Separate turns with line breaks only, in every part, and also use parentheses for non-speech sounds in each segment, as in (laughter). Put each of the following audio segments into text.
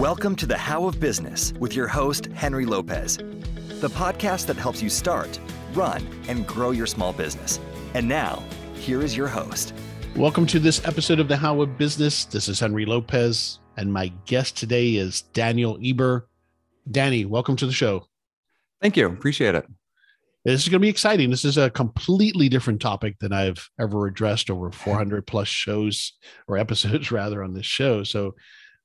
Welcome to the How of Business with your host, Henry Lopez, the podcast that helps you start, run, and grow your small business. And now, here is your host.
Welcome to this episode of the How of Business. This is Henry Lopez, and my guest today is Daniel Hieber. Danny, welcome to the show.
Thank you. Appreciate it.
This is going to be exciting. This is a completely different topic than I've ever addressed over 400 plus shows or episodes, (laughs) rather, on this show. So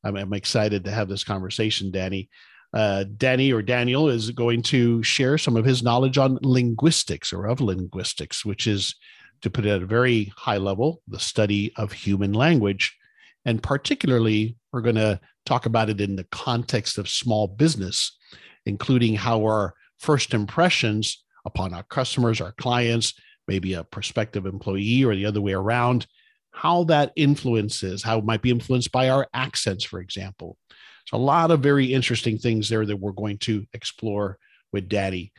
I'm, I'm excited to have this conversation, Danny. Uh, Danny or Daniel is going to share some of his knowledge on linguistics or of linguistics, which is, to put it at a very high level, the study of human language. And particularly, we're going to talk about it in the context of small business, including how our first impressions upon our customers, our clients, maybe a prospective employee or the other way around, how that influences, how it might be influenced by our accents, for example. So, a lot of very interesting things there that we're going to explore with Danny.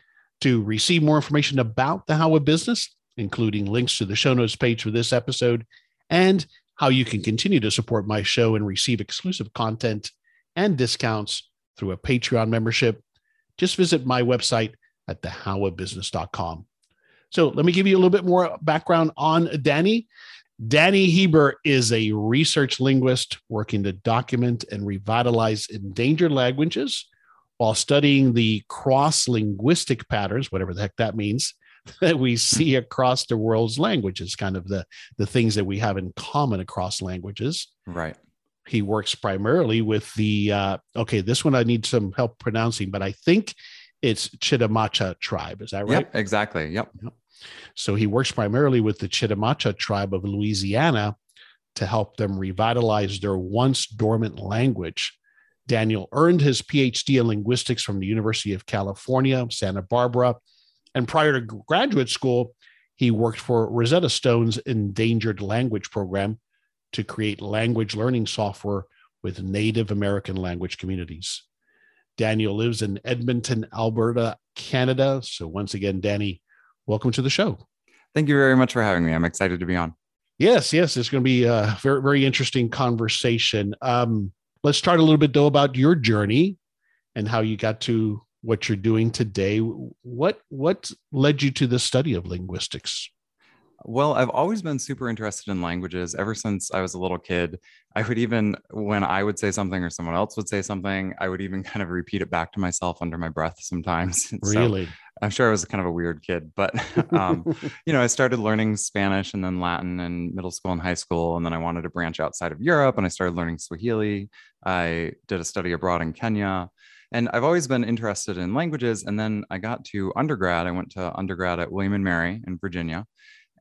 To receive more information about the How of Business, including links to the show notes page for this episode, and how you can continue to support my show and receive exclusive content and discounts through a Patreon membership, just visit my website at thehowofbusiness.com. So let me give you a little bit more background on Danny. Danny Hieber is a research linguist working to document and revitalize endangered languages while studying the cross linguistic patterns, whatever the heck that means, (laughs) that we see across the world's languages, kind of the, the things that we have in common across languages.
Right.
He works primarily with the, uh, okay, this one I need some help pronouncing, but I think it's Chitimacha tribe. Is that right?
Yep, exactly. Yep.
yep. So he works primarily with the Chitimacha tribe of Louisiana to help them revitalize their once dormant language. Daniel earned his PhD in linguistics from the University of California, Santa Barbara. And prior to graduate school, he worked for Rosetta Stone's Endangered Language Program to create language learning software with Native American language communities. Daniel lives in Edmonton, Alberta, Canada. So, once again, Danny, welcome to the show.
Thank you very much for having me. I'm excited to be on.
Yes, yes, it's going to be a very, very interesting conversation. Um, let's start a little bit though about your journey and how you got to what you're doing today. What what led you to the study of linguistics?
Well, I've always been super interested in languages ever since I was a little kid. I would even, when I would say something or someone else would say something, I would even (laughs) kind of repeat it back to myself under my breath sometimes. (laughs)
Really?
So I'm sure I was kind of a weird kid, but, (laughs) um, you know, I started learning Spanish and then Latin in middle school and high school. And then I wanted to branch outside of Europe and I started learning Swahili. I did a study abroad in Kenya. And I've always been interested in languages. And then I got to undergrad. I went to undergrad at William and Mary in Virginia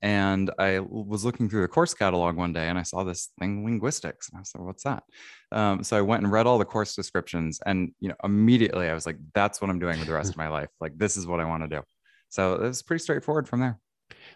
and I was looking through the course catalog one day and I saw this thing linguistics and I said what's that? Um, so I went and read all the course descriptions and you know immediately I was like that's what I'm doing with the rest (laughs) of my life. Like this is what I want to do. So it was pretty straightforward from there.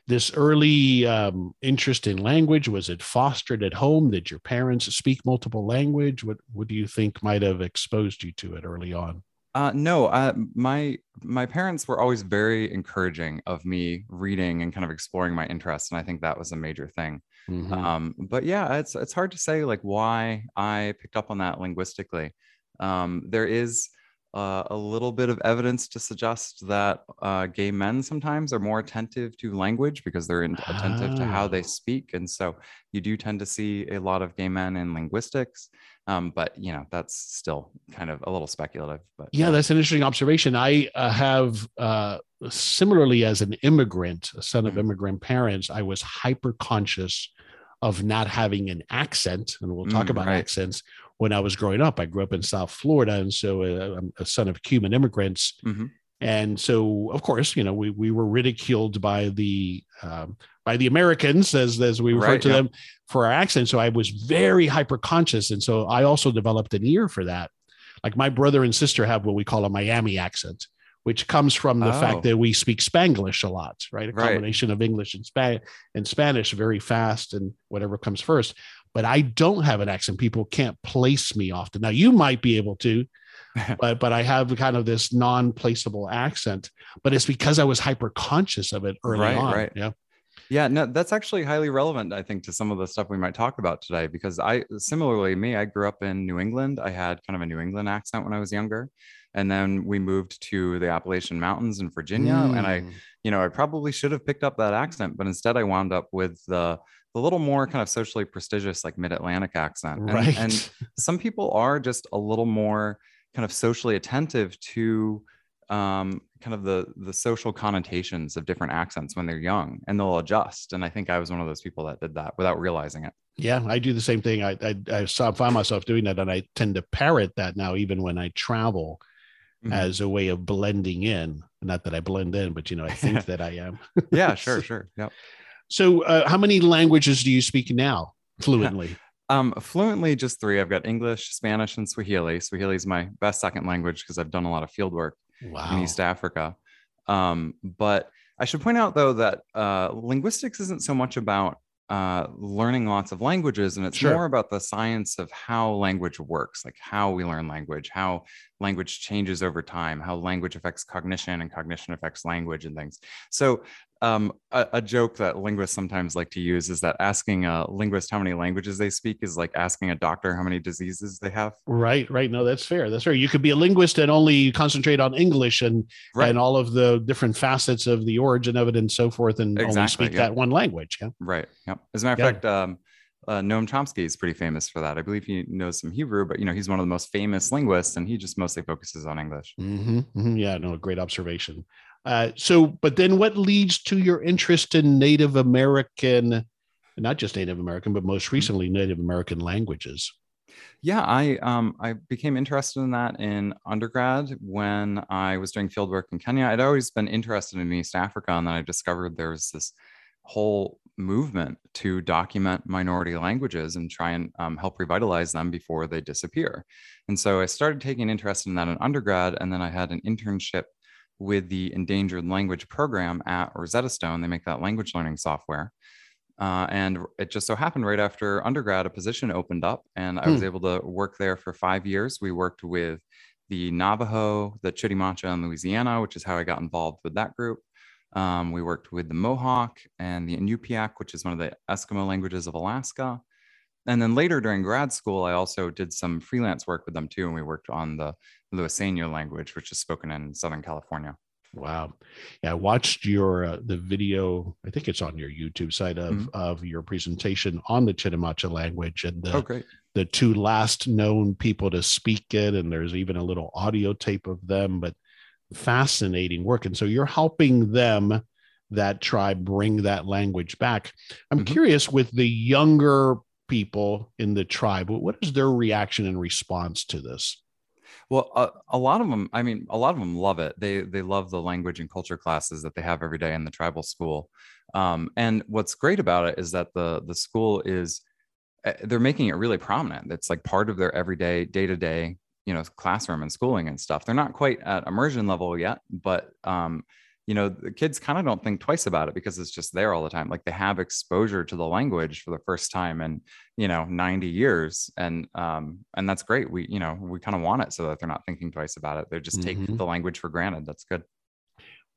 This early um, interest in language was it fostered at home did your parents speak multiple language? What what do you think might have exposed you to it early on
uh, no, uh, my my parents were always very encouraging of me reading and kind of exploring my interests, and I think that was a major thing. Mm-hmm. Um, but yeah, it's it's hard to say like why I picked up on that linguistically. Um, there is uh, a little bit of evidence to suggest that uh, gay men sometimes are more attentive to language because they're in- attentive to how they ah. speak, and so you do tend to see a lot of gay men in linguistics. Um, but you know that's still kind of a little speculative. But
yeah, that's an interesting observation. I uh, have uh, similarly as an immigrant, a son of mm-hmm. immigrant parents, I was hyper conscious of not having an accent, and we'll talk mm, about right. accents when I was growing up. I grew up in South Florida, and so uh, I'm a son of Cuban immigrants. Mm-hmm. And so, of course, you know, we, we were ridiculed by the um, by the Americans, as as we refer right, to yeah. them, for our accent. So I was very hyper conscious, and so I also developed an ear for that. Like my brother and sister have what we call a Miami accent, which comes from the oh. fact that we speak Spanglish a lot, right? A right. combination of English and, Spa- and Spanish very fast, and whatever comes first but I don't have an accent. People can't place me often. Now you might be able to, (laughs) but but I have kind of this non-placeable accent. But it's because I was hyper conscious of it early
right,
on.
Right.
Yeah.
Yeah, no, that's actually highly relevant, I think, to some of the stuff we might talk about today. Because I, similarly, me, I grew up in New England. I had kind of a New England accent when I was younger. And then we moved to the Appalachian Mountains in Virginia. Mm. And I, mm. you know, I probably should have picked up that accent, but instead I wound up with the, the little more kind of socially prestigious, like mid Atlantic accent. And,
right.
and (laughs) some people are just a little more kind of socially attentive to um, kind of the the social connotations of different accents when they're young and they'll adjust and i think i was one of those people that did that without realizing it.
Yeah i do the same thing. I i, I saw, find myself doing that and i tend to parrot that now even when i travel mm-hmm. as a way of blending in. Not that i blend in but you know i think (laughs) that i am.
Yeah sure (laughs) sure yeah
so uh, how many languages do you speak now (laughs) fluently
Um, fluently, just three. I've got English, Spanish, and Swahili. Swahili is my best second language because I've done a lot of field work wow. in East Africa. Um, but I should point out, though, that uh, linguistics isn't so much about uh, learning lots of languages, and it's sure. more about the science of how language works, like how we learn language, how language changes over time, how language affects cognition and cognition affects language and things. So um, a, a, joke that linguists sometimes like to use is that asking a linguist how many languages they speak is like asking a doctor how many diseases they have.
Right, right. No, that's fair. That's fair. You could be a linguist and only concentrate on English and right. and all of the different facets of the origin of it and so forth, and exactly, only speak that one language. Yeah.
Right. Yep. As a matter of yeah. fact, um, uh, Noam Chomsky is pretty famous for that. I believe he knows some Hebrew, but you know he's one of the most famous linguists, and he just mostly focuses on English.
Mm-hmm, mm-hmm. Yeah, no, great observation. Uh, so, but then what leads to your interest in Native American, not just Native American, but most mm-hmm. recently Native American languages?
Yeah, I um, I became interested in that in undergrad when I was doing fieldwork in Kenya. I'd always been interested in East Africa, and then I discovered there was this whole movement to document minority languages and try and um, help revitalize them before they disappear. And so I started taking interest in that in undergrad, and then I had an internship with the endangered language program at Rosetta Stone. They make that language learning software. Uh, and it just so happened right after undergrad, a position opened up, and I was hmm. able to work there for five years. We worked with the Navajo, the Chitimacha in Louisiana, which is how I got involved with that group. Um, we worked with the Mohawk and the Inupiaq, which is one of the Eskimo languages of Alaska. And then later during grad school, I also did some freelance work with them too. And we worked on the Luiseno language, which is spoken in Southern California.
Wow. Yeah, I watched your uh, the video. I think it's on your YouTube site of mm-hmm. of your presentation on the Chitimacha language and the
oh,
the two last known people to speak it. And there's even a little audio tape of them, but fascinating work. And so you're helping them that tribe bring that language back. I'm mm-hmm. curious with the younger people in the tribe, what is their reaction and response to this?
Well, uh, a lot of them, I mean, a lot of them love it. They they love the language and culture classes that they have every day in the tribal school. Um, and what's great about it is that the the school is eh, they're making it really prominent. It's like part of their everyday, day to day, you know, classroom and schooling and stuff. They're not quite at immersion level yet, but um, you know the kids kind of don't think twice about it because it's just there all the time. Like they have exposure to the language for the first time in you know 90 years and um and that's great. We you know we kind of want it so that they're not thinking twice about it. They're just take mm-hmm. the language for granted. That's good.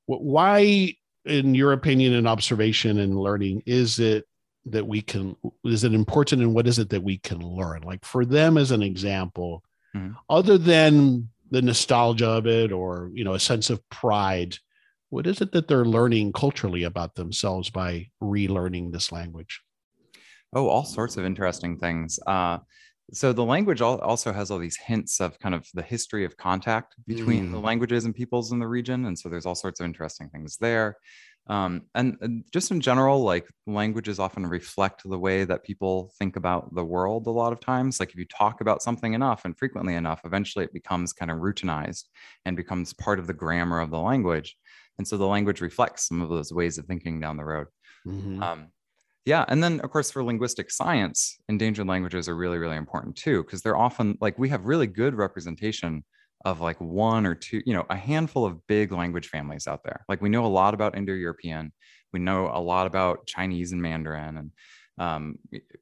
Why in your opinion and observation and learning is it that we can is it important and what is it that we can learn? Like for them as an example mm-hmm. other than the nostalgia of it or you know a sense of pride what is it that they're learning culturally about themselves by relearning this language?
Oh, all sorts of interesting things. Uh, so the language also has all these hints of kind of the history of contact between mm. the languages and peoples in the region, and so there's all sorts of interesting things there. Um, and, and, just in general, like languages often reflect the way that people think about the world a lot of times. Like if you talk about something enough and frequently enough, eventually it becomes kind of routinized and becomes part of the grammar of the language and so the language reflects some of those ways of thinking down the road mm-hmm. um, yeah and then of course for linguistic science endangered languages are really really important too because they're often like we have really good representation of like one or two you know a handful of big language families out there like we know a lot about indo-european we know a lot about chinese and mandarin and um,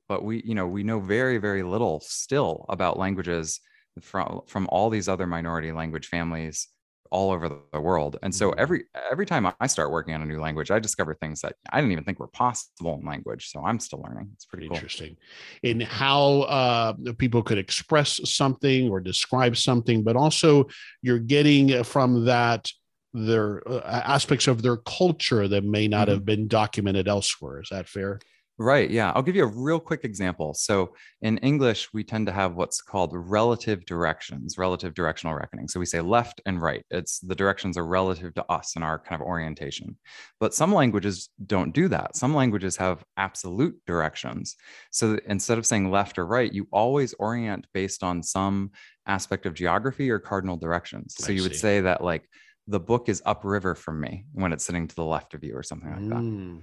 but we you know we know very very little still about languages from from all these other minority language families all over the world. And so
Mm-hmm.
every every time I start working on a new language, I discover things that I didn't even think were possible in language. So I'm still learning. It's pretty cool.
Interesting. In how uh, people could express something or describe something, but also you're getting from that their uh, aspects of their culture that may not
Mhm.
have been documented elsewhere. Is that fair?
Right. Yeah. I'll give you a real quick example. So in English, we tend to have what's called relative directions, relative directional reckoning. So we say left and right. It's the directions are relative to us and our kind of orientation. But some languages don't do that. Some languages have absolute directions. So instead of saying left or right, you always orient based on some aspect of geography or cardinal directions. So
I
you would
see.
say that like the book is upriver from me when it's sitting to the left of you or something like that
Mm,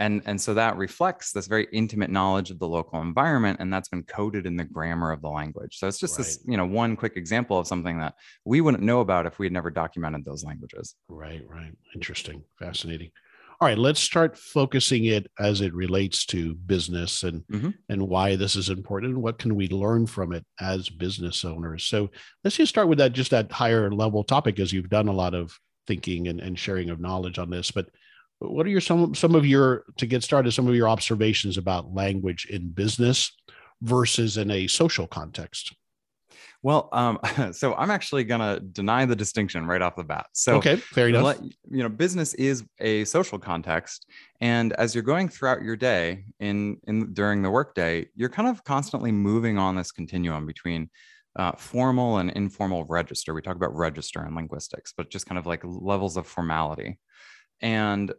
and and so that reflects this very intimate knowledge of the local environment and that's been coded in the grammar of the language so it's just this you know one quick example of something that we wouldn't know about if we had never documented those languages
right, right. Interesting. Fascinating. All right, let's start focusing it as it relates to business and
Mhm.
and why this is important and what can we learn from it as business owners. So let's just start with that just that higher level topic as you've done a lot of thinking and, and sharing of knowledge on this. But what are your some some of your to get started, some of your observations about language in business versus in a social context?
well um, (laughs) so i'm actually going to deny the distinction right off the bat so
okay, fair enough.
let- you know business is a social context and as you're going throughout your day in in during the workday you're kind of constantly moving on this continuum between uh, formal and informal register we talk about register in linguistics but just kind of like levels of formality and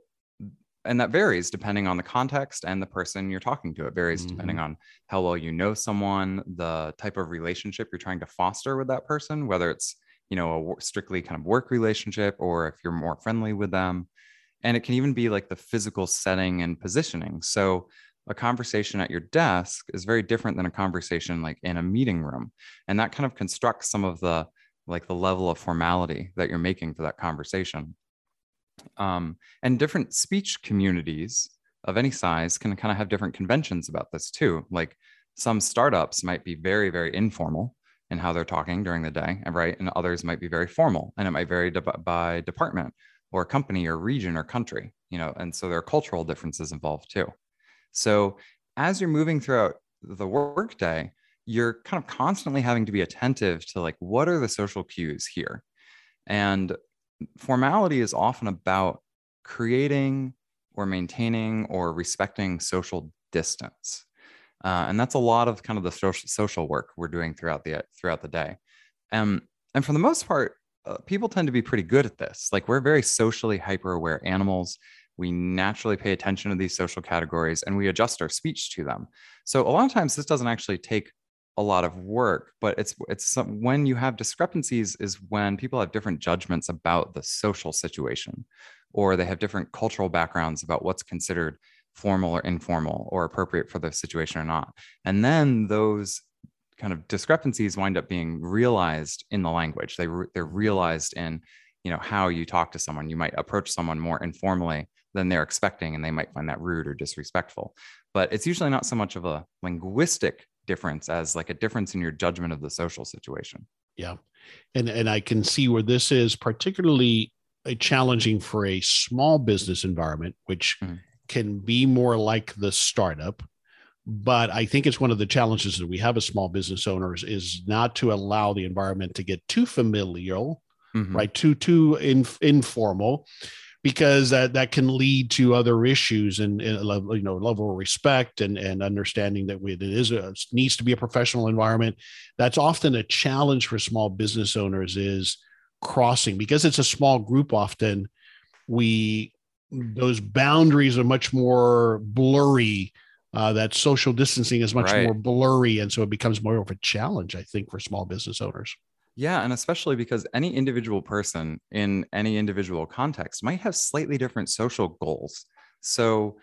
and that varies depending on the context and the person you're talking to. It varies depending mm-hmm. on how well you know someone the type of relationship you're trying to foster with that person whether it's you know a strictly kind of work relationship or if you're more friendly with them. And it can even be like the physical setting and positioning. So a conversation at your desk is very different than a conversation like in a meeting room. And that kind of constructs some of the like the level of formality that you're making for that conversation um, and different speech communities of any size can kind of have different conventions about this too. Like some startups might be very very informal in how they're talking during the day right and others might be very formal and it might vary de- by department or company or region or country you know and so there are cultural differences involved too. So as you're moving throughout the workday you're kind of constantly having to be attentive to like what are the social cues here? And formality is often about creating or maintaining or respecting social distance. Uh, and that's a lot of kind of the social social work we're doing throughout the throughout the day. Um, and for the most part uh, people tend to be pretty good at this. Like we're very socially hyper aware animals. We naturally pay attention to these social categories and we adjust our speech to them. So a lot of times this doesn't actually take a lot of work but it's it's some, when you have discrepancies is when people have different judgments about the social situation or they have different cultural backgrounds about what's considered formal or informal or appropriate for the situation or not. And then those kind of discrepancies wind up being realized in the language. They re- they're realized in you know how you talk to someone. You might approach someone more informally than they're expecting and they might find that rude or disrespectful. But it's usually not so much of a linguistic difference as like a difference in your judgment of the social situation
Yeah. And and I can see where this is particularly challenging for a small business environment, which
Mhm.
can be more like the startup. But I think it's one of the challenges that we have as small business owners is not to allow the environment to get too familial,
Mhm.
right? Too too in, informal, because that that can lead to other issues and, and level, you know level of respect and and understanding that we, it is a needs to be a professional environment. That's often a challenge for small business owners is crossing because it's a small group. Often we those boundaries are much more blurry. Uh, that social distancing is much
Right.
more blurry, and so it becomes more of a challenge, I think, for small business owners.
Yeah, and especially because any individual person in any individual context might have slightly different social goals. So,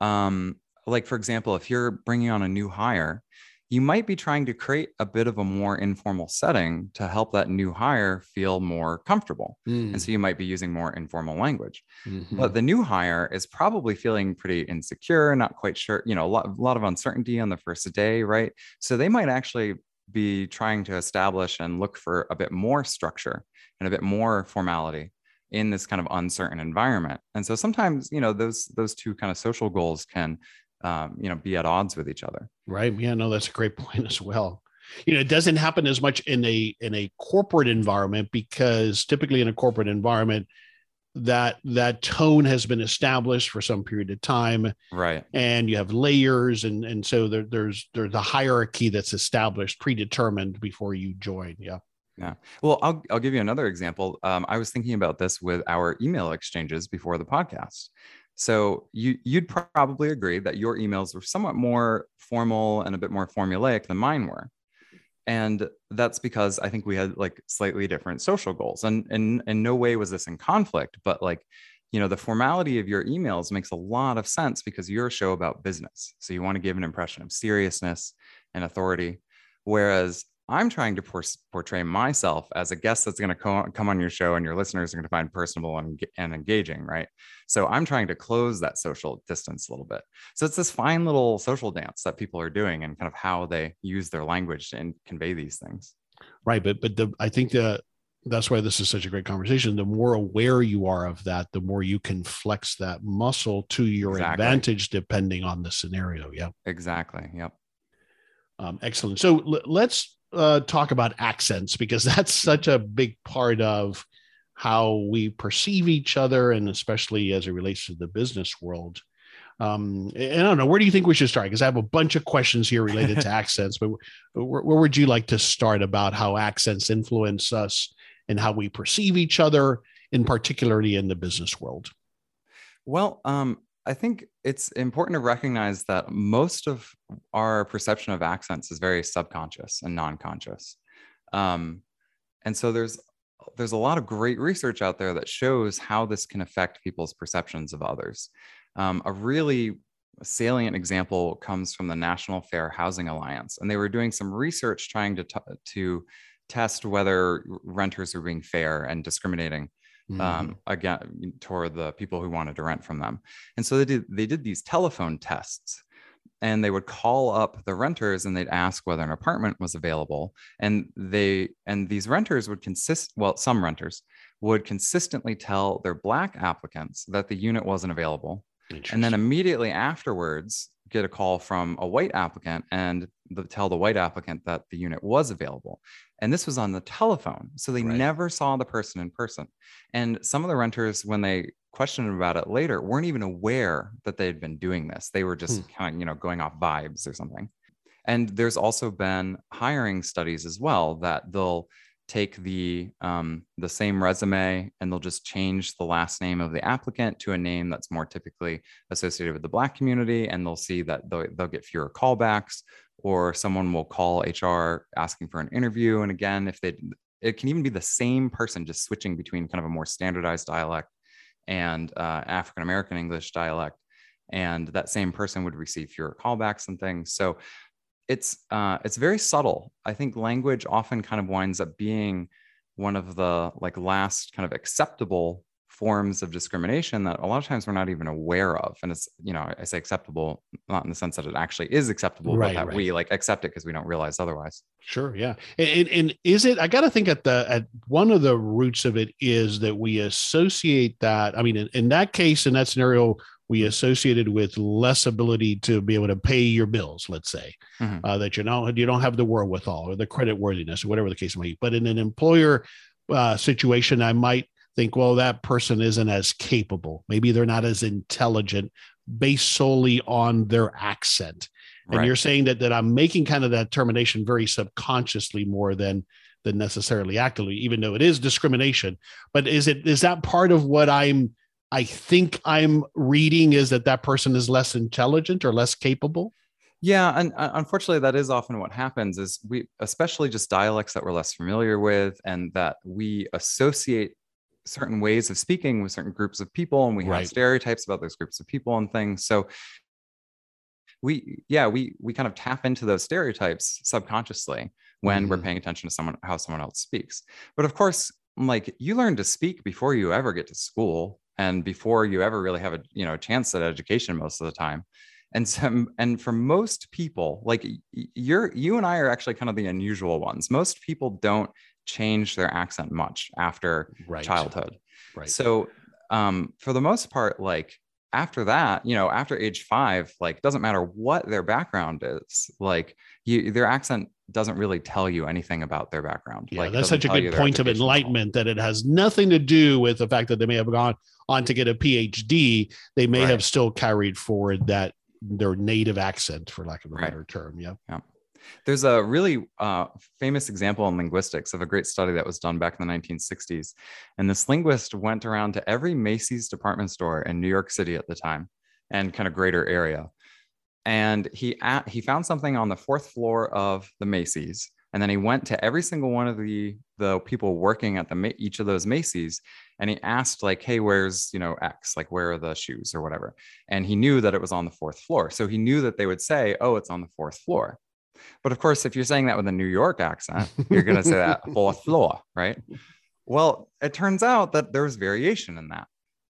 um, like for example, if you're bringing on a new hire, you might be trying to create a bit of a more informal setting to help that new hire feel more comfortable. And so you might be using more informal language.
Mhm.
But the new hire is probably feeling pretty insecure, not quite sure, you know, a lot, a lot of uncertainty on the first day, right? So they might actually be trying to establish and look for a bit more structure and a bit more formality in this kind of uncertain environment. And so sometimes, you know, those those two kind of social goals can, um, you know, be at odds with each other.
Right. Yeah. No, that's a great (laughs) point as well. You know, it doesn't happen as much in a in a corporate environment because typically in a corporate environment, that that tone has been established for some period of time.
Right.
And you have layers and and so there, there's there's a hierarchy that's established predetermined before you join. Yeah.
Yeah. Well i'll, I'll give you another example. Um, i was thinking about this with our email exchanges before the podcast. So you you'd probably agree that your emails were somewhat more formal and a bit more formulaic than mine were and that's because i think we had like slightly different social goals. And and in no way was this in conflict but like you know the formality of your emails makes a lot of sense because you're a show about business. So you want to give an impression of seriousness and authority. Whereas I'm trying to por- portray myself as a guest that's going to co- come on your show and your listeners are going to find personable and, and engaging, right? So I'm trying to close that social distance a little bit. So it's this fine little social dance that people are doing and kind of how they use their language and convey these things.
Right, but but the, I think that that's why this is such a great conversation. The more aware you are of that, the more you can flex that muscle to your exactly. advantage, depending on the scenario. Yeah,
exactly. Yep.
Um, excellent. So l- let's uh, talk about accents because (laughs) that's such a big part of how we perceive each other, and especially as it relates to the business world. Um, and I don't know, where do you think we should start? Because I have a bunch of questions here related to (laughs) accents, but where, where, would you like to start about how accents influence us and how we perceive each other, in particularly in the business world?
Well, um, I think it's important to recognize that most of our perception of accents is very subconscious and non-conscious. Um, and so there's there's a lot of great research out there that shows how this can affect people's perceptions of others. Um, a really salient example comes from the National Fair Housing Alliance, and they were doing some research trying to t- to test whether renters are being fair and discriminating mm-hmm. um, again toward the people who wanted to rent from them. And so they did they did these telephone tests and they would call up the renters and they'd ask whether an apartment was available and they and these renters would consist well some renters would consistently tell their black applicants that the unit wasn't available and then immediately afterwards get a call from a white applicant and the, tell the white applicant that the unit was available and this was on the telephone. So they right. never saw the person in person. And some of the renters, when they questioned about it later, weren't even aware that they had been doing this. They were just hmm. kind of, you know, going off vibes or something. And there's also been hiring studies as well that they'll take the um, the same resume and they'll just change the last name of the applicant to a name that's more typically associated with the Black community, and they'll see that they'll, they'll get fewer callbacks or someone will call HR asking for an interview. And again, if they, it can even be the same person just switching between kind of a more standardized dialect and uh, African American English dialect. And that same person would receive fewer callbacks and things. So it's uh, it's very subtle. I think language often kind of winds up being one of the like last kind of acceptable forms of discrimination that a lot of times we're not even aware of and it's you know i say acceptable not in the sense that it actually is acceptable right, but that right. we like accept it because we don't realize otherwise
sure yeah and, and is it i got to think at the at one of the roots of it is that we associate that i mean in, in that case in that scenario we associated with less ability to be able to pay your bills let's say mm-hmm. uh, that you know you don't have the wherewithal or the credit worthiness or whatever the case may be but in an employer uh, situation i might think, well, that person isn't as capable. Maybe they're not as intelligent based solely on their accent. And right. you're saying that that I'm making kind of that termination very subconsciously more than than necessarily actively, even though it is discrimination. But is it is that part of what I'm I think I'm reading is that that person is less intelligent or less capable?
Yeah, and uh, unfortunately, that is often what happens. Is we, especially just dialects that we're less familiar with, and that we associate certain ways of speaking with certain groups of people and we right. have stereotypes about those groups of people and things so we yeah we we kind of tap into those stereotypes subconsciously when mm-hmm. we're paying attention to someone how someone else speaks but of course like you learn to speak before you ever get to school and before you ever really have a you know a chance at education most of the time. And some and for most people like you're you and i are actually kind of the unusual ones. Most people don't change their accent much after right. childhood. Right. So um for the most part like after that you know after age five like doesn't matter what their background is like you their accent doesn't really tell you anything about their background.
Yeah, like, that's such a good point of enlightenment that it has nothing to do with the fact that they may have gone on to get a PhD. They may right. have still carried forward that their native accent, for lack of a right. better term. Yeah.
Yeah. There's a really uh, famous example in linguistics of a great study that was done back in the 1960s. And this linguist went around to every Macy's department store in New York City at the time and kind of greater area. And he, at, he found something on the fourth floor of the Macy's. And then he went to every single one of the, the people working at the each of those Macy's and he asked like hey where's you know x like where are the shoes or whatever and he knew that it was on the fourth floor so he knew that they would say oh it's on the fourth floor but of course if you're saying that with a new york accent you're going to say that (laughs) fourth floor right? Well it turns out that there's variation in that.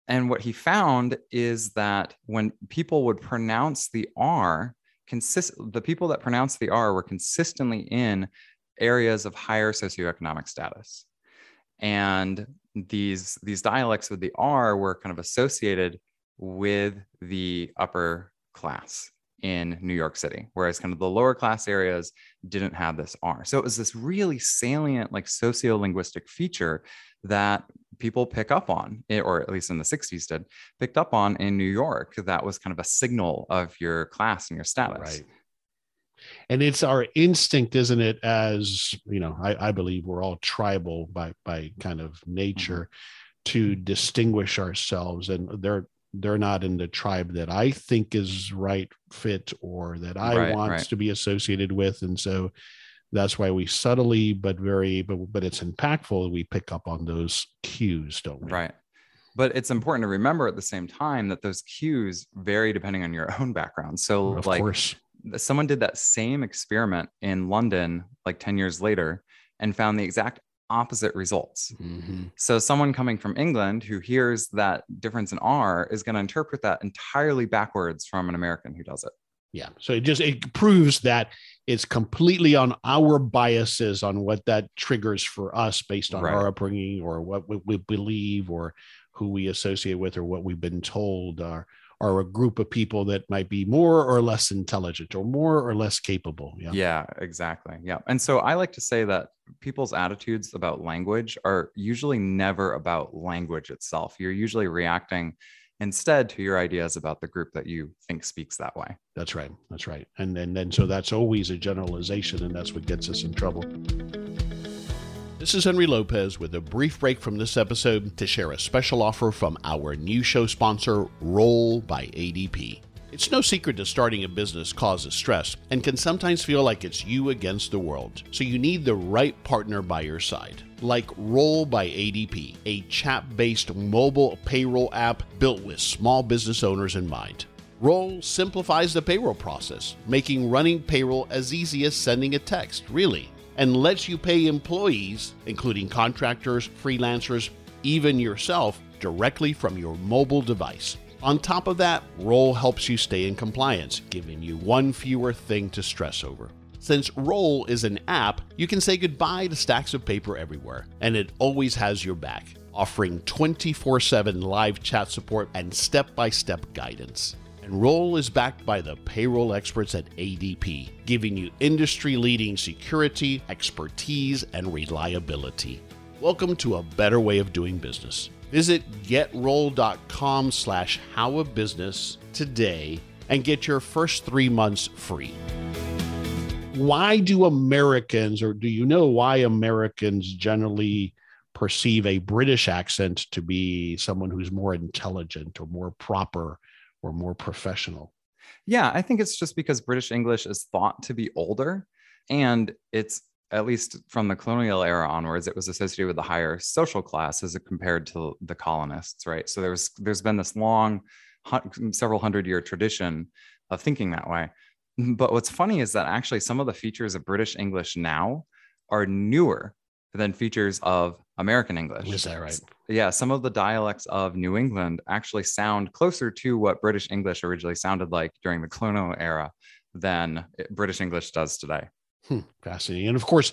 And what he found is that when people would pronounce the r consist the people that pronounced the r were consistently in areas of higher socioeconomic status. And these these dialects with the r were kind of associated with the upper class in New York City, whereas kind of the lower class areas didn't have this R. So it was this really salient, like sociolinguistic feature that people pick up on, eh, or at least in the 60s did, picked up on in New York. That was kind of a signal of your class and your status.
Right and it's our instinct isn't it as you know i, I believe we're all tribal by by kind of nature mm-hmm. to distinguish ourselves and they're they're not in the tribe that i think is right fit or that i right, want right. to be associated with. And so that's why we subtly but very but but it's impactful we pick up on those cues don't we?
Right. But it's important to remember at the same time that those cues vary depending on your (laughs) own background. So of like course. someone did that same experiment in London like 10 years later and found the exact opposite results. Mm-hmm. So someone coming from England who hears that difference in R is going to interpret that entirely backwards from an American who does it.
Yeah. So it just it proves that it's completely on our biases on what that triggers for us based on right. our upbringing or what we, we, believe or who we associate with or what we've been told are are a group of people that might be more or less intelligent or more or less capable.
Yeah. Yeah, exactly. Yeah. And so I like to say that people's attitudes about language are usually never about language itself. You're usually reacting instead to your ideas about the group that you think speaks that way.
That's right. That's right. And then, then so that's always a generalization, and that's what gets us in trouble. This is Henry Lopez with a brief break from this episode to share a special offer from our new show sponsor, Roll by ADP. It's no secret that starting a business causes stress and can sometimes feel like it's you against the world. So you need the right partner by your side. Like Roll by ADP, a chat based mobile payroll app built with small business owners in mind. Roll simplifies the payroll process, making running payroll as easy as sending a text, really and lets you pay employees, including contractors, freelancers, even yourself, directly from your mobile device. On top of that, Roll helps you stay in compliance, giving you one fewer thing to stress over. Since Roll is an app, you can say goodbye to stacks of paper everywhere, and it always has your back, offering 24 7 live chat support and step by step guidance. And Roll is backed by the payroll experts at ADP, giving you industry leading security, expertise, and reliability. Welcome to a better way of doing business. Visit getroll.com slash howabusiness today and get your first three months free. Why do Americans, or do you know why Americans generally perceive a British accent to be someone who's more intelligent or more proper or more professional?
Yeah, I think it's just because British English is thought to be older and it's at least from the colonial era onwards, it was associated with the higher social class as compared to the colonists, right? So there's there's been this long, several hundred year tradition of thinking that way. But what's funny is that actually some of the features of British English now are newer than features of American English.
Is that right?
Yeah, some of the dialects of New England actually sound closer to what British English originally sounded like during the colonial era than British English does today.
Hmm, fascinating. And of course,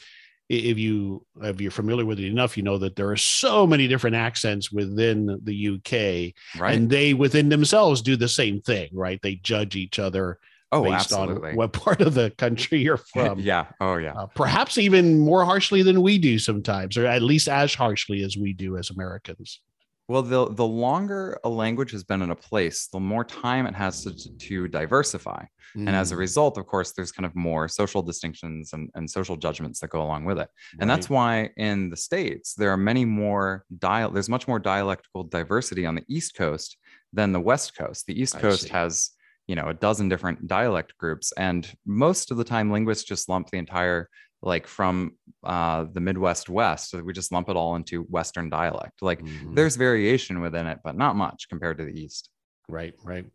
if you if you're familiar with it enough, you know that there are so many different accents within the UK,
Right.
and they within themselves do the same thing, right? They judge each other
oh,
based
absolutely.
on what part of the country you're (laughs) from.
yeah. Oh, yeah.
Uh, perhaps even more harshly than we do sometimes, or at least as harshly as we do as Americans.
Well, the the longer a language has been in a place, the more time it has to, to diversify. And as a
Mm,
result, of course, there's kind of more social distinctions and, and social judgments that go along with it. And that's why in the States, there are many more dial, there's much more dialectical diversity on the East Coast than the West Coast. The East Coast has, you know, a dozen different dialect groups. And most of the time, linguists just lump the entire, like from uh, the Midwest West, so we just lump it all into Western dialect. Like
Mhm.
there's variation within it, but not much compared to the East.
Right, right.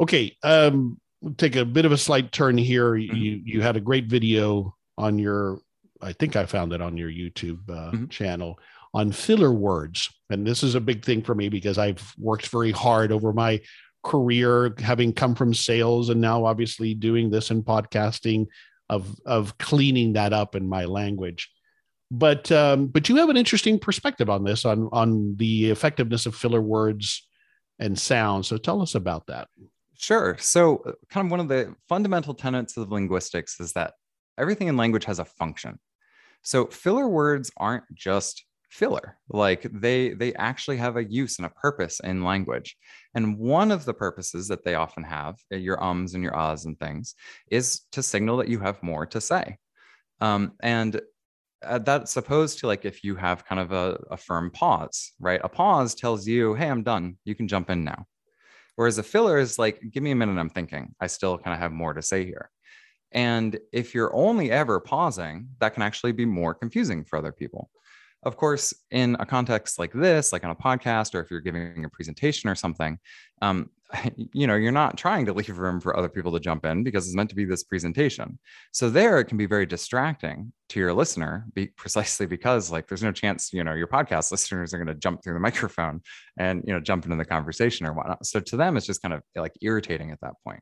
Okay, um, take a bit of a slight turn here.
Mm-hmm.
You you had a great video on your, I think I found it on your YouTube uh,
Mhm.
channel on filler words, and this is a big thing for me because I've worked very hard over my career, having come from sales and now obviously doing this in podcasting, of of cleaning that up in my language. But um, but you have an interesting perspective on this on on the effectiveness of filler words and sound. So tell us about that.
Sure. So, uh, kind of one of the fundamental tenets of linguistics is that everything in language has a function. So, filler words aren't just filler. Like they they actually have a use and a purpose in language. And one of the purposes that they often have, uh, your ums and your ahs and things, is to signal that you have more to say. Um, and uh, that's opposed to like if you have kind of a, a firm pause, right? A pause tells you, hey, I'm done. You can jump in now. Whereas a filler is like, give me a minute, I'm thinking. I still kind of have more to say here. And if you're only ever pausing, that can actually be more confusing for other people. Of course, in a context like this, like on a podcast, or if you're giving a presentation or something, um, (laughs) you know, you're not trying to leave room for other people to jump in because it's meant to be this presentation. So there, it can be very distracting to your listener, be, (laughs) precisely because like there's no chance, you know, your podcast listeners are going to jump through the microphone and you know jump into the conversation or whatnot. So to them, it's just kind of like irritating at that point.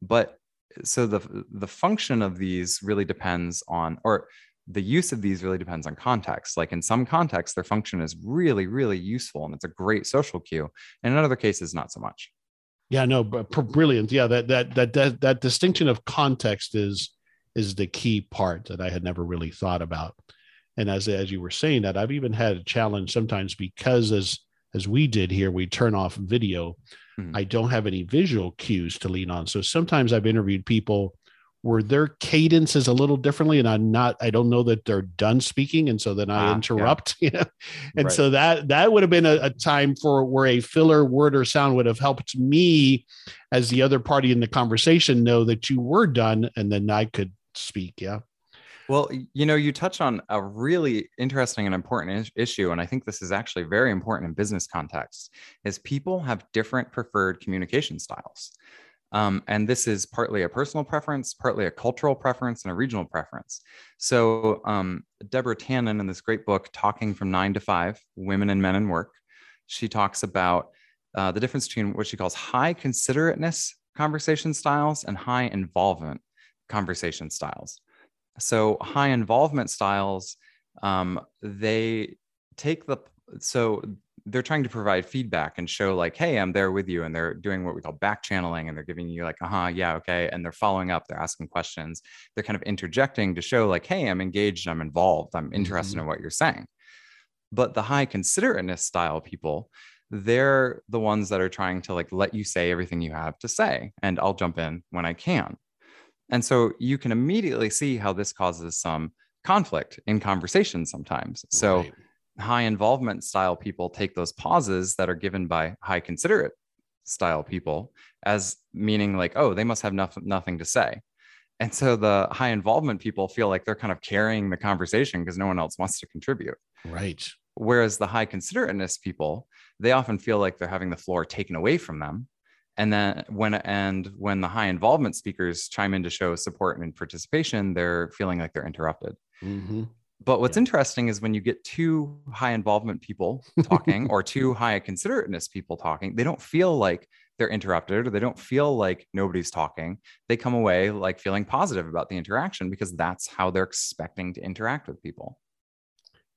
But so the the function of these really depends on, or the use of these really depends on context. Like in some contexts, their function is really, really useful and it's a great social cue. And in other cases, not so much.
Yeah, no, but brilliant. Yeah, that that that that that distinction of context is is the key part that I had never really thought about. And as as you were saying that, I've even had a challenge sometimes because as as we did here, we turn off video.
Mhm.
I don't have any visual cues to lean on. So sometimes I've interviewed people where their cadences a little differently, and I'm not. I don't know that they're done speaking, and so then I
Ah, yeah.
interrupt. (laughs) You know, and
Right.
so that that would have been a, a time for where a filler word or sound would have helped me as the other party in the conversation know that you were done and then i could speak yeah
Well, you know, you touch on a really interesting and important is- issue, and I think this is actually very important in business contexts. Is people have different preferred communication styles, um, and this is partly a personal preference, partly a cultural preference, and a regional preference. So, um, Deborah Tannen, in this great book, "Talking from Nine to Five: Women and Men in Work," she talks about uh, the difference between what she calls high considerateness conversation styles and high involvement conversation styles. So high involvement styles, um, they take the so they're trying to provide feedback and show like, hey, I'm there with you, and they're doing what we call back channeling, and they're giving you like, uh-huh, yeah, okay, and they're following up, they're asking questions, they're kind of interjecting to show like, hey, I'm engaged, I'm involved, I'm interested in what you're saying. But the high considerateness style people, they're the ones that are trying to like let you say everything you have to say, and I'll jump in when I can. And so you can immediately see how this causes some conflict in conversation sometimes. So
Right.
High involvement style people take those pauses that are given by high considerate style people as meaning like, oh, they must have nothing, nothing to say. And so the high involvement people feel like they're kind of carrying the conversation because no one else wants to contribute.
right
Whereas the high considerateness people, they often feel like they're having the floor taken away from them. And then when and when the high involvement speakers chime in to show support and participation, they're feeling like they're interrupted.
Mhm.
But what's
Yeah.
interesting is when you get two high involvement people talking or (laughs) two high considerateness people talking, they don't feel like they're interrupted or they don't feel like nobody's talking. They come away like feeling positive about the interaction because that's how they're expecting to interact with people.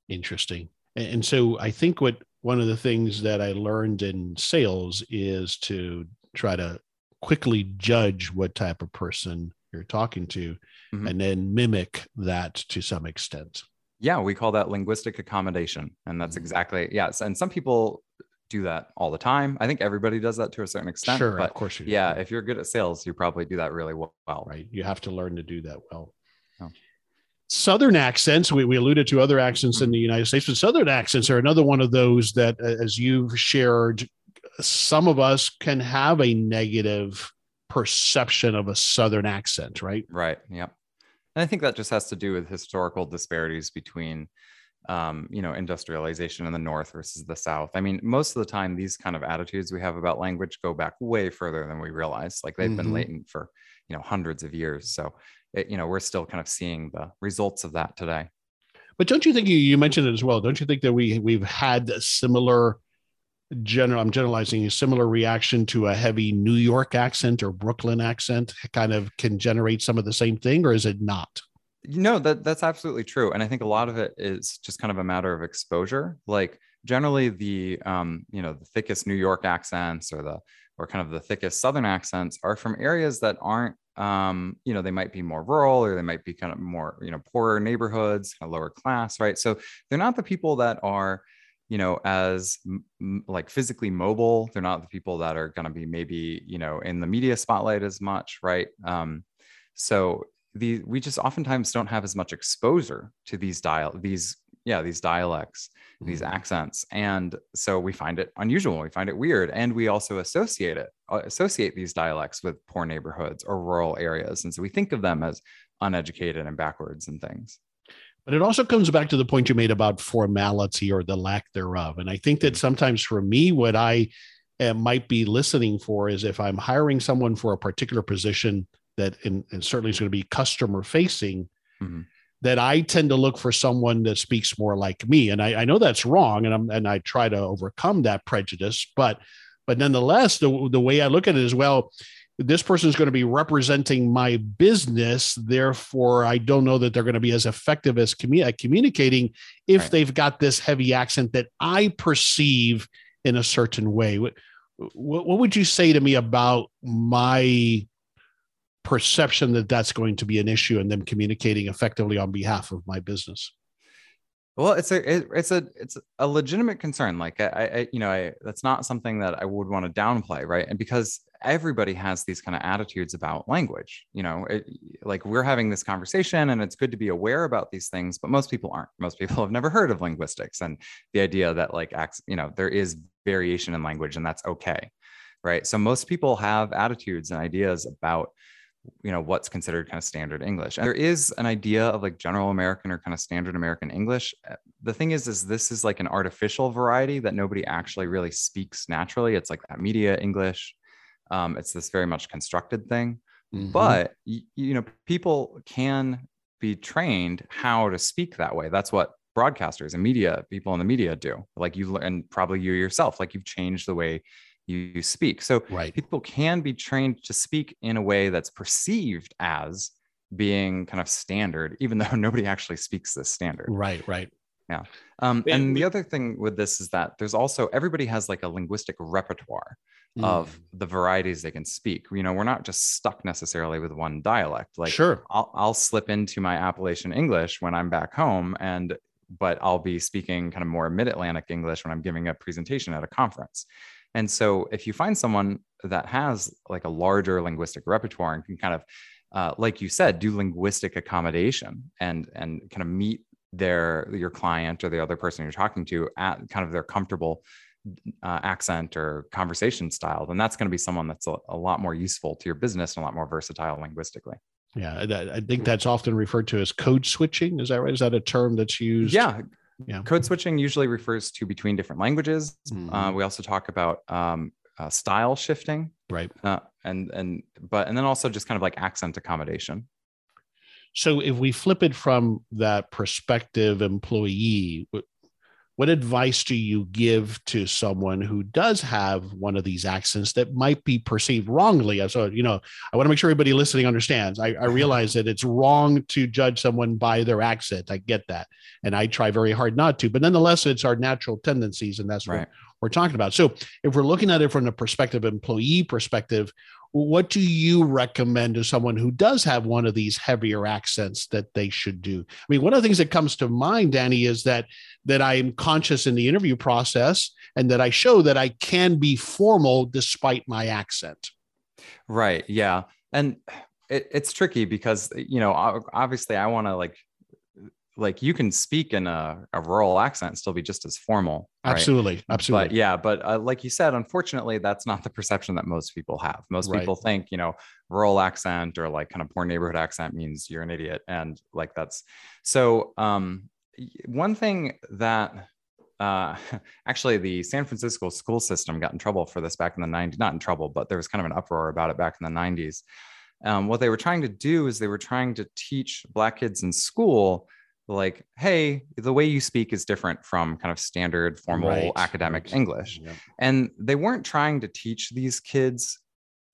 Interesting. And, so I think what one of the things that I learned in sales is to try to quickly judge what type of person you're talking to
Mhm.
and then mimic that to some extent.
Yeah, we call that linguistic accommodation. And that's
Mhm.
exactly, yes. And some people do that all the time. I think everybody does that to a certain extent.
sure,
But
of course you
yeah, if you're good at sales, you probably do that really well.
right. You have to learn to do that well.
Oh.
Southern accents, we, we alluded to other accents in the United States, but Southern accents are another one of those that, as you've shared, some of us can have a negative perception of a Southern accent, right?
Right. Yep. And I think that just has to do with historical disparities between, um, you know, industrialization in the North versus the South. I mean, most of the time, these kind of attitudes we have about language go back way further than we realize. Like they've
Mhm.
been latent for, you know, hundreds of years. So, it, you know, we're still kind of seeing the results of that today.
But don't you think you, you mentioned it as well? Don't you think that we we've had similar general? I'm generalizing a similar reaction to a heavy New York accent or Brooklyn accent, kind of can generate some of the same thing, or is it not?
No, that that's absolutely true, and I think a lot of it is just kind of a matter of exposure. Like generally, the um, you know the thickest New York accents or the or kind of the thickest Southern accents are from areas that aren't um, you know they might be more rural or they might be kind of more you know poorer neighborhoods, kind of lower class, right? So they're not the people that are you know as m- like physically mobile. They're not the people that are going to be maybe you know in the media spotlight as much, right? Um, so the we just oftentimes don't have as much exposure to these dial these yeah these dialects these
Mhm.
accents and so we find it unusual we find it weird and we also associate it uh, associate these dialects with poor neighborhoods or rural areas and so we think of them as uneducated and backwards and things
But it also comes back to the point you made about formality or the lack thereof. And I think that sometimes for me, what I uh, might be listening for is if I'm hiring someone for a particular position that, in, and certainly is going to be customer facing,
Mhm.
that I tend to look for someone that speaks more like me. And I, I know that's wrong, and I'm and I try to overcome that prejudice. But but nonetheless, the the way I look at it is well, this person is going to be representing my business. Therefore, I don't know that they're going to be as effective as commu- communicating if
Right.
they've got this heavy accent that I perceive in a certain way. What, what, what would you say to me about my perception that that's going to be an issue and them communicating effectively on behalf of my business?
Well it's a it, it's a it's a legitimate concern like I, I you know i that's not something that i would want to downplay right? And because everybody has these kind of attitudes about language you know it, like we're having this conversation and it's good to be aware about these things but most people aren't. Most people have never heard of linguistics and the idea that like acts you know there is variation in language and that's okay right? So most people have attitudes and ideas about you know what's considered kind of standard english. And there is an idea of like general american or kind of standard american english. Uh, the thing is is this is like an artificial variety that nobody actually really speaks naturally. It's like that media english. Um, it's this very much constructed thing.
Mm-hmm.
but y- you know people can be trained how to speak that way. That's what broadcasters and media people in the media do. Like you learn and probably you yourself like you've changed the way you, you speak so
right.
people can be trained to speak in a way that's perceived as being kind of standard, even (laughs) though nobody actually speaks this standard.
Right, right. Yeah.
Um,
Yeah,
and the other thing with this is that there's also everybody has like a linguistic repertoire of
Mm.
the varieties they can speak. You know, we're not just stuck necessarily with one dialect. Like
sure.
I'll, I'll slip into my Appalachian English when I'm back home, and but I'll be speaking kind of more Mid Atlantic English when I'm giving a presentation at a conference. And so, if you find someone that has like a larger linguistic repertoire and can kind of, uh, like you said, do linguistic accommodation and and kind of meet their your client or the other person you're talking to at kind of their comfortable uh, accent or conversation style, then that's going to be someone that's a, a lot more useful to your business and a lot more versatile linguistically.
Yeah, I think that's often referred to as code switching. Is that right? Is that a term that's used?
Yeah.
Yeah.
Code switching usually refers to between different languages. Uh,
Mhm.
we also talk about um, uh, style shifting,
Right.
uh, and and but and then also just kind of like accent accommodation.
So if we flip it from that prospective employee, what advice do you give to someone who does have one of these accents that might be perceived wrongly? Uh, so, you know, I want to make sure everybody listening understands. I, I (laughs) realize that it's wrong to judge someone by their accent. I get that. And I try very hard not to, but nonetheless, it's our natural tendencies. And that's right. what we're talking about. So if we're looking at it from the perspective employee perspective, what do you recommend to someone who does have one of these heavier accents that they should do? I mean one of the things that comes to mind danny is that that i am conscious in the interview process and that i show that i can be formal despite my accent.
Right yeah. And it, it's tricky because you know obviously i want to like like you can speak in a, a rural accent and still be just as formal.
Right? Absolutely. Absolutely.
But yeah, but uh, like you said, unfortunately, that's not the perception that most people have. Most right. people think, you know, rural accent or like kind of poor neighborhood accent means you're an idiot. And like that's so um, one thing that uh, (laughs) actually the San Francisco school system got in trouble for this back in the 90s, not in trouble, but there was kind of an uproar about it back in the 90s. Um, what they were trying to do is they were trying to teach black kids in school like hey the way you speak is different from kind of standard formal right, academic right. english yep. and they weren't trying to teach these kids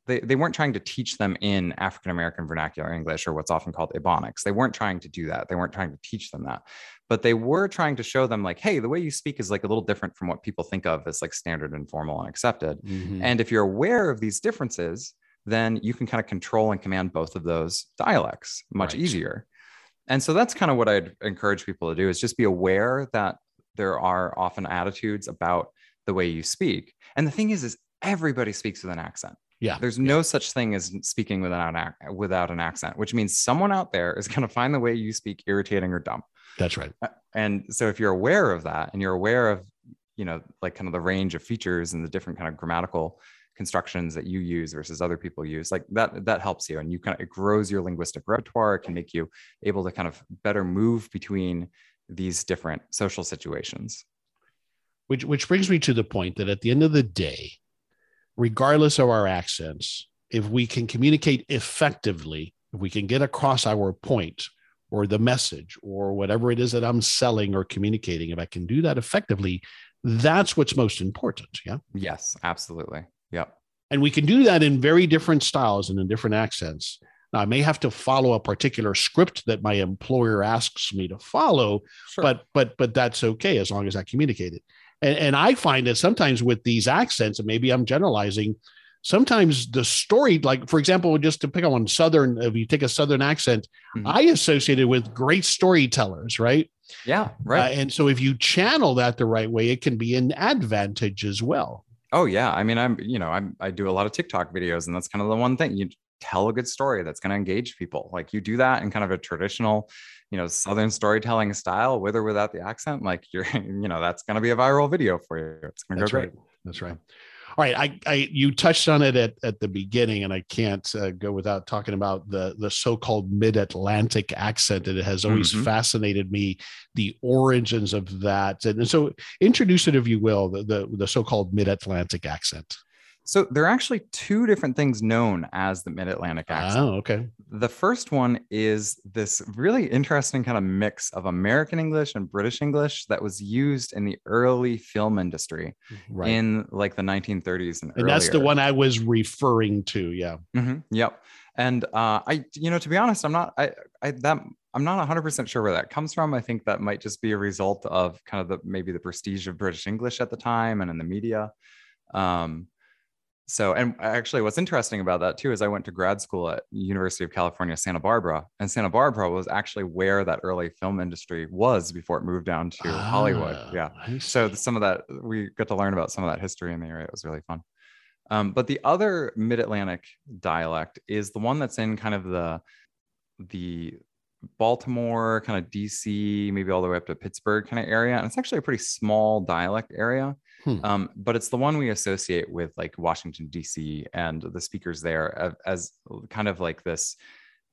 they, they weren't trying to teach them in african american vernacular english or what's often called ebonics they weren't trying to do that they weren't trying to teach them that but they were trying to show them like hey the way you speak is like a little different from what people think of as like standard and formal and accepted mm-hmm. and if you're aware of these differences then you can kind of control and command both of those dialects much right. easier and so that's kind of what I'd encourage people to do is just be aware that there are often attitudes about the way you speak. And the thing is, is everybody speaks with an accent.
Yeah.
There's no such thing as speaking without an, without an accent, which means someone out there is going to find the way you speak irritating or dumb.
That's right.
Uh, and so if you're aware of that and you're aware of, you know, like kind of the range of features and the different kind of grammatical constructions that you use versus other people use like that that helps you and you kind of it grows your linguistic repertoire it can make you able to kind of better move between these different social situations.
Which which brings me to the point that at the end of the day regardless of our accents if we can communicate effectively if we can get across our point or the message or whatever it is that I'm selling or communicating if I can do that effectively that's what's most important yeah?
Yes absolutely Yep.
And we can do that in very different styles and in different accents. Now, I may have to follow a particular script that my employer asks me to follow, sure. but but but that's okay as long as I communicate it. And, and I find that sometimes with these accents, and maybe I'm generalizing, sometimes the story, like for example, just to pick up on Southern, if you take a Southern accent, mm-hmm. I associate it with great storytellers, right?
Yeah, right.
Uh, and so if you channel that the right way, it can be an advantage as well.
Oh yeah, I mean, I'm you know I'm I do a lot of TikTok videos, and that's kind of the one thing you tell a good story that's going to engage people. Like you do that in kind of a traditional, you know, Southern storytelling style, with or without the accent. Like (laughs) you're, you know, that's going to be a viral video for you. It's going to go great.
Right. That's right. All right, I, I you touched on it at, at the beginning, and I can't uh, go without talking about the the so-called mid-Atlantic accent. It has always mm-hmm. fascinated me, the origins of that, and, and so introduce it, if you will, the the, the so-called mid-Atlantic accent.
So there are actually two different things known as the Mid-Atlantic accent.
Oh, okay.
The first one is this really interesting kind of mix of American English and British English that was used in the early film industry right. in like the 1930s and,
and that's the one I was referring to. Yeah.
Mm-hmm. Yep. And uh, I, you know, to be honest, I'm not, I, I that I'm not 100% sure where that comes from. I think that might just be a result of kind of the maybe the prestige of British English at the time and in the media. Um, so and actually what's interesting about that too is i went to grad school at university of california santa barbara and santa barbara was actually where that early film industry was before it moved down to ah, hollywood yeah so some of that we got to learn about some of that history in the area. It was really fun. Um, but the other mid-atlantic dialect is the one that's in kind of the the baltimore kind of dc maybe all the way up to pittsburgh kind of area and it's actually a pretty small dialect area Hmm. Um, but it's the one we associate with like Washington, D.C. and the speakers there as, kind of like this.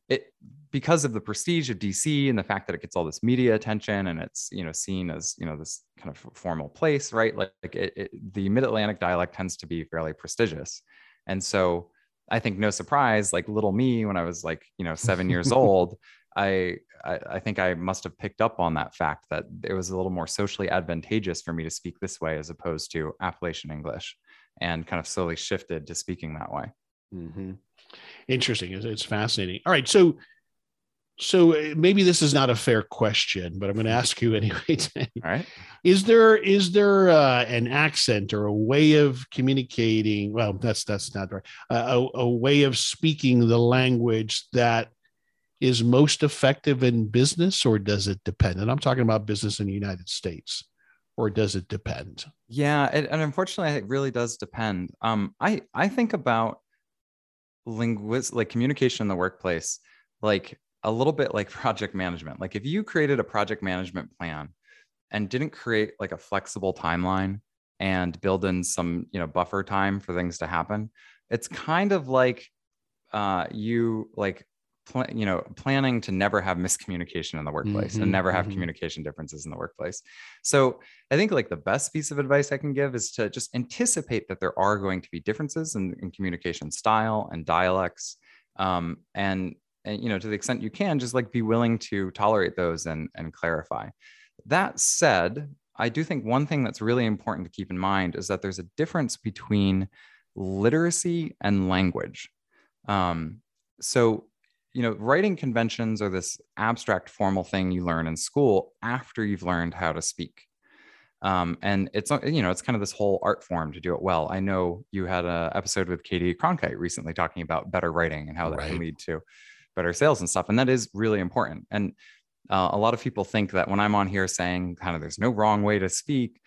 It because of the prestige of DC and the fact that it gets all this media attention and it's you know seen as you know this kind of formal place, right? Like, like it, it, the Mid Atlantic dialect tends to be fairly prestigious, and so I think no surprise, like little me when I was like you know seven years (laughs) old, I, I, I think I must have picked up on that fact that it was a little more socially advantageous for me to speak this way as opposed to Appalachian English, and kind of slowly shifted to speaking that way.
Mm-hmm. Interesting. It's, it's fascinating. All right, so so uh, maybe this is not a fair question, but I'm going to ask you (laughs) anyway.
All right.
Is there is there uh, an accent or a way of communicating? Well, that's that's not right. Uh, a, a way of speaking the language that is most effective in business, or does it depend? And I'm talking about business in the United States, or does it depend?
Yeah, it, and unfortunately, it really does depend. Um, I I think about linguist like communication in the workplace, like a little bit like (laughs) project management. Like if you created a project management plan and didn't create like a flexible timeline and build in some, you know, buffer time for things to happen, it's kind of like uh, you like pl- you know planning to never have miscommunication in the workplace mm-hmm, and never have mm-hmm. communication differences in the workplace. So i think like the best piece of advice i can give is to just anticipate that there are going to be differences in, in communication style and dialects um, and and you know to the extent you can just like be willing to tolerate those and and clarify. That said i do think one thing that's really important to keep in mind is that there's a difference between literacy and language. Um, so you know writing conventions are this abstract formal thing you learn in school after you've learned how to speak um, and it's you know it's kind of this whole art form to do it well i know you had an episode with katie cronkite recently talking about better writing and how that right. can lead to better sales and stuff. And that is really important. And uh, a lot of people think that when I'm on here saying kind of there's no wrong way to speak,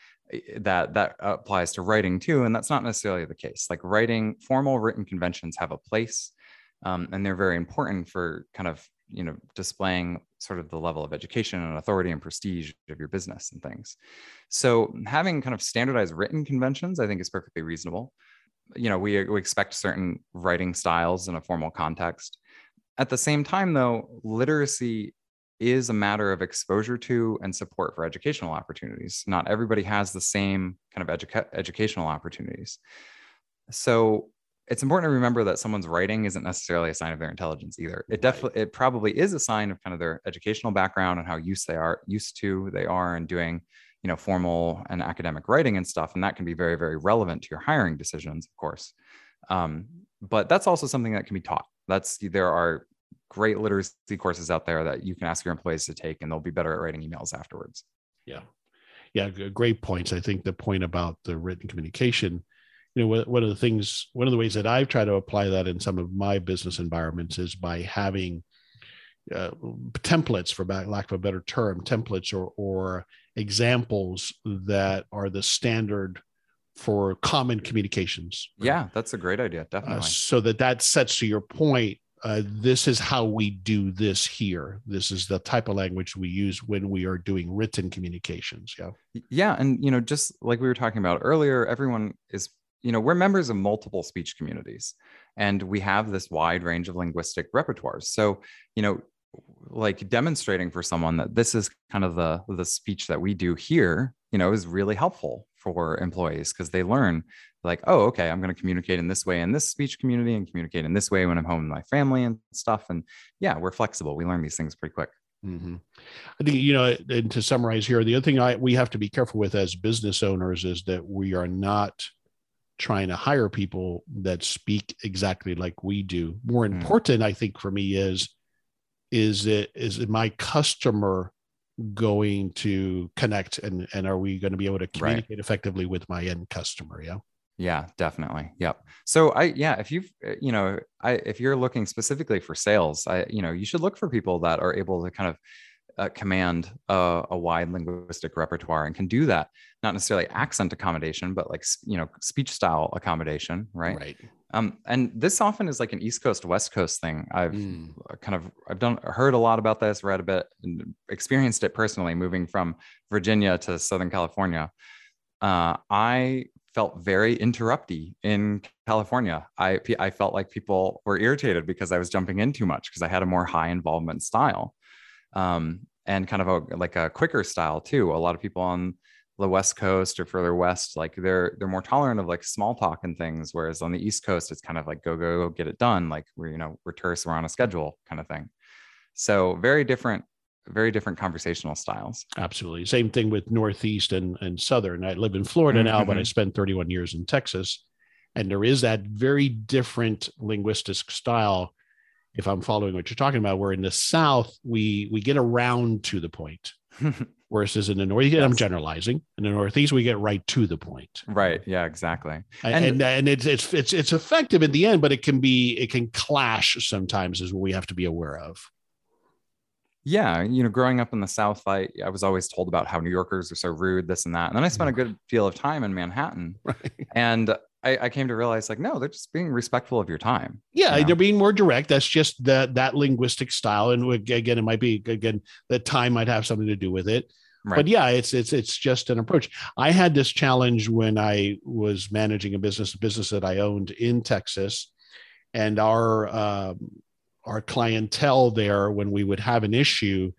that that applies to writing too. And that's not necessarily the case. Like writing, formal written conventions have a place, um, and they're very important for kind of you know displaying sort of the level of education and authority and prestige of your business and things. So having kind of standardized written conventions, I think, is perfectly reasonable. You know, we, we expect certain writing styles in a formal context. At the same time, though, literacy is a matter of exposure to and support for educational opportunities. Not everybody has the same kind of educa- educational opportunities. So it's important to remember that someone's writing isn't necessarily a sign of their intelligence either. It definitely, it probably is a sign of kind of their educational background and how used they are, used to they are in doing, you know, formal and academic writing and stuff. And that can be very, very relevant to your hiring decisions, of course. Um, but that's also something that can be taught. That's there are great literacy courses out there that you can ask your employees to take, and they'll be better at writing emails afterwards.
Yeah, yeah, great points. I think the point about the written communication, you know, one of the things, one of the ways that I've tried to apply that in some of my business environments is by having uh, templates, for lack of a better term, templates or or examples that are the standard for common communications.
Yeah, that's a great idea. Uh, definitely. Uh,
so that that sets to your point. Uh, this is how we do this here. This is the type of language we use when we are doing written communications. Yeah.
Yeah, and you know, just like we were talking about earlier, everyone is you know we're members of multiple speech communities, and we have this wide range of linguistic repertoires. So you know, like demonstrating for someone that this is kind of the the speech that we do here you know is really helpful for employees because they learn like oh okay i'm going to communicate in this way in this speech community and communicate in this way when i'm home with my family and stuff and yeah we're flexible we learn these things pretty quick
mm-hmm. i think you know and to summarize here the other thing I, we have to be careful with as business owners is that we are not trying to hire people that speak exactly like we do more mm. important mm. i think for me is is it is my customer going to connect and and are we going to be able to communicate right. effectively with my end customer yeah
yeah definitely yep so i yeah if you've uh, you know i if you're looking specifically for sales i you know you should look for people that are able to kind of uh, command a, a, wide linguistic repertoire and can do that not necessarily accent accommodation but like you know speech style accommodation right
right
um, and this often is like an East Coast West Coast thing. I've mm. kind of I've done heard a lot about this, read a bit, and experienced it personally. Moving from Virginia to Southern California, uh, I felt very interrupty in California. I I felt like people were irritated because I was jumping in too much because I had a more high involvement style, um, and kind of a like a quicker style too. A lot of people on the west coast or further west like they're they're more tolerant of like small talk and things whereas on the east coast it's kind of like go go go get it done like we're you know we're tourists we're on a schedule kind of thing So very different, very different conversational styles.
Absolutely. Same thing with Northeast and, and Southern. I live in Florida now, but I
Mhm.
spent 31 years in Texas. And there is that very different linguistic style. If I'm following what you're talking about, where in the South, we we get around to the point. (laughs) Whereas in the Northeast, I'm generalizing. In the Northeast, we get right to the point.
right. Yeah, exactly.
And
And-
and, and it's, it's it's it's effective in the end, but it can be it can clash sometimes is what we have to be aware of.
Yeah, you know, growing up in the South, I, I was always told about how New Yorkers are so rude, this and that. And then I spent a mm. good deal of time in Manhattan, (laughs)
Right.
and I, I came to realize, like, no, they're just being respectful of your time.
Yeah,
Yeah.
they're being more direct. That's just that that linguistic style, and again, it might be again that time might have something to do with it.
Right.
But yeah, it's it's it's just an approach. I had this challenge when I was managing a business, a business that I owned in Texas, and our um, our clientele there, when we would have an issue,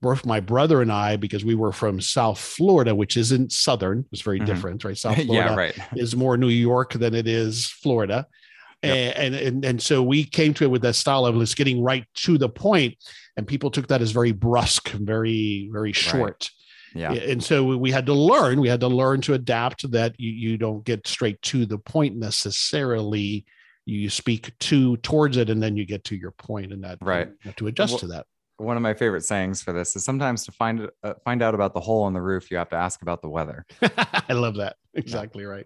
both my brother and I, because we were from South Florida, which isn't Southern, it's very
Mhm.
different, right? (laughs) South Florida
yeah, right. (laughs)
is more New York than it is Florida.
Yep.
And, and and so we came to it with that style of let's getting right to the point, and people took that as very brusque, very very short.
Yeah.
And so we- we had to learn. We had to learn to adapt that. You, you don't get straight to the point necessarily. You speak to towards it, and then you get to your point, and that
Right.
you have to adjust
Well-
to that.
One of my favorite sayings for this is sometimes to find uh, find out about the hole in the roof, you have to ask about the weather. (laughs)
I love that. Exactly right.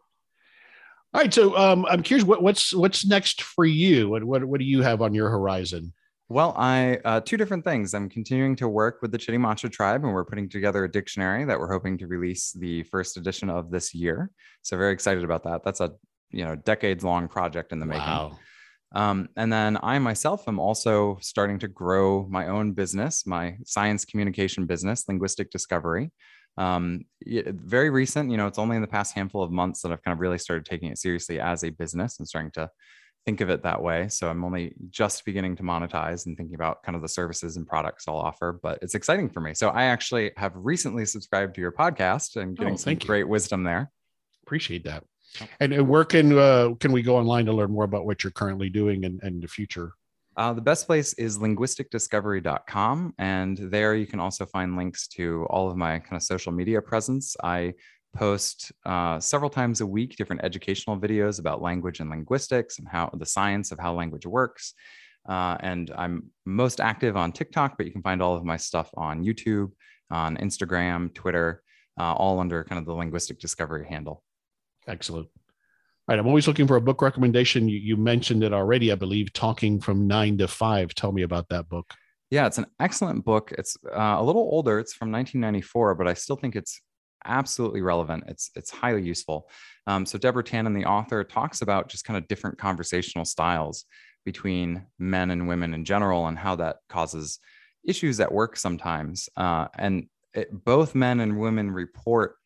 All right, so um, I'm curious what, what's what's next for you. What, what what do you have on your horizon?
Well, I uh, two different things. I'm continuing to work with the Chitimacha tribe, and we're putting together a dictionary that we're hoping to release the first edition of this year. So very excited about that. That's a you know decades long project in the making. Um, and then I myself am also starting to grow my own business, my science communication business, Linguistic Discovery. Um, very recent, you know, it's only in the past handful of months that I've kind of really started taking it seriously as a business and starting to think of it that way. So I'm only just beginning to monetize and thinking about kind of the services and products I'll offer, but it's exciting for me. So I actually have recently subscribed to your podcast and getting
Oh,
some
you.
great wisdom there.
Appreciate that. And, where can uh, can we go online to learn more about what you're currently doing and, and the future?
Uh, the best place is linguisticdiscovery.com. And there you can also find links to all of my kind of social media presence. I post uh, several times a week different educational videos about language and linguistics and how the science of how language works. Uh, and I'm most active on TikTok, but you can find all of my stuff on YouTube, on Instagram, Twitter, uh, all under kind of the linguistic discovery handle.
Excellent. All right, I'm always looking for a book recommendation. You, you mentioned it already, I believe. Talking from nine to five. Tell me about that book.
Yeah, it's an excellent book. It's uh, a little older. It's from 1994, but I still think it's absolutely relevant. It's it's highly useful. Um, so Deborah Tannen, the author, talks about just kind of different conversational styles between men and women in general, and how that causes issues at work sometimes. Uh, and it, both men and women report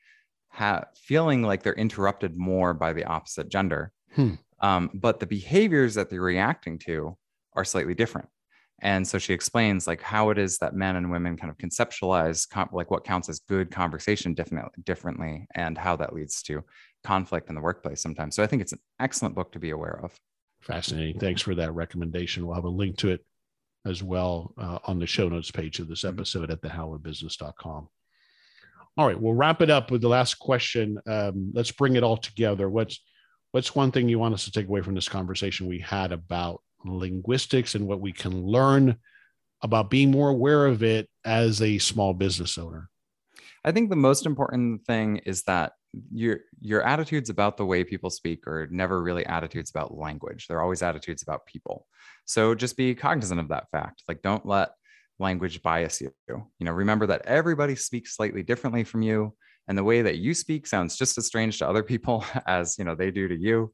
ha- feeling like they're interrupted more by the opposite gender.
Hmm.
Um, but the behaviors that they're reacting to are slightly different. And so she explains like how it is that men and women kind of conceptualize com- like what counts as good conversation differently, differently, and how that leads to conflict in the workplace sometimes. So I think it's an excellent book to be aware of.
Fascinating. Thanks for that recommendation. We'll have a link to it as well uh, on the show notes page of this
Mhm.
episode at thehowofbusiness.com. All right, we'll wrap it up with the last question. Um, let's bring it all together. What's what's one thing you want us to take away from this conversation we had about linguistics and what we can learn about being more aware of it as a small business owner?
I think the most important thing is that your your attitudes about the way people speak are never really attitudes about language. They're always attitudes about people. So just be cognizant of that fact. Like don't let language bias you. You know, remember that everybody speaks slightly differently from you and the way that you speak sounds just as strange to other people (laughs) as, you know, they do to you.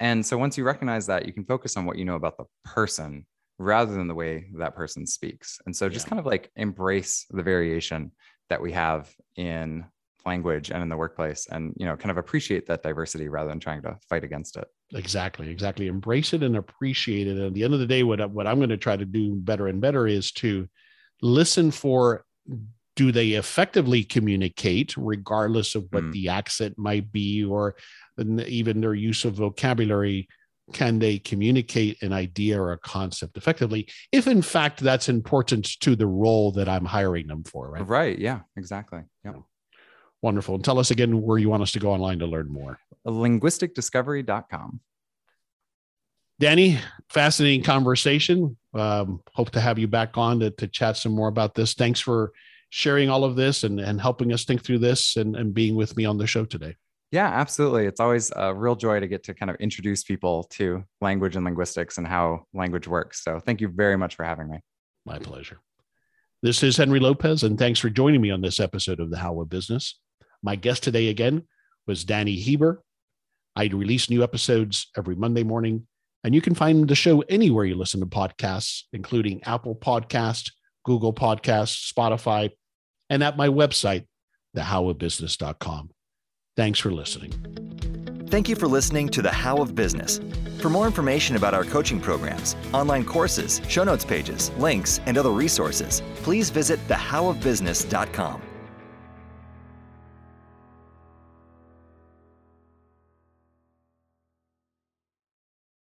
And so once you recognize that, you can focus on what you know about the person rather than the way that person speaks. And so just
Yeah.
kind of like embrace the variation that we have in language and in the workplace and you know kind of appreciate that diversity rather than trying to fight against it
Exactly, exactly. Embrace it and appreciate it. And at the end of the day, what what I'm going to try to do better and better is to listen for do they effectively communicate regardless of what
Mm.
the accent might be or even their use of vocabulary can they communicate an idea or a concept effectively if in fact that's important to the role that i'm hiring them for right
right yeah exactly yeah
wonderful and tell us again where you want us to go online to learn more
linguisticdiscovery.com
danny fascinating conversation um, hope to have you back on to, to chat some more about this thanks for sharing all of this and, and helping us think through this and, and being with me on the show today
yeah, absolutely. It's always a real joy to get to kind of introduce people to language and linguistics and how language works. So thank you very much for having me.
My pleasure. This is Henry Lopez, and thanks for joining me on this episode of The How of Business. My guest today again was Danny Hieber. I release new episodes every Monday morning, and you can find the show anywhere you listen to podcasts, including Apple Podcast, Google Podcasts, Spotify, and at my website, thehowofbusiness.com. Thanks for listening.
Thank you for listening to The How of Business. For more information about our coaching programs, online courses, show notes pages, links, and other resources, please visit thehowofbusiness.com.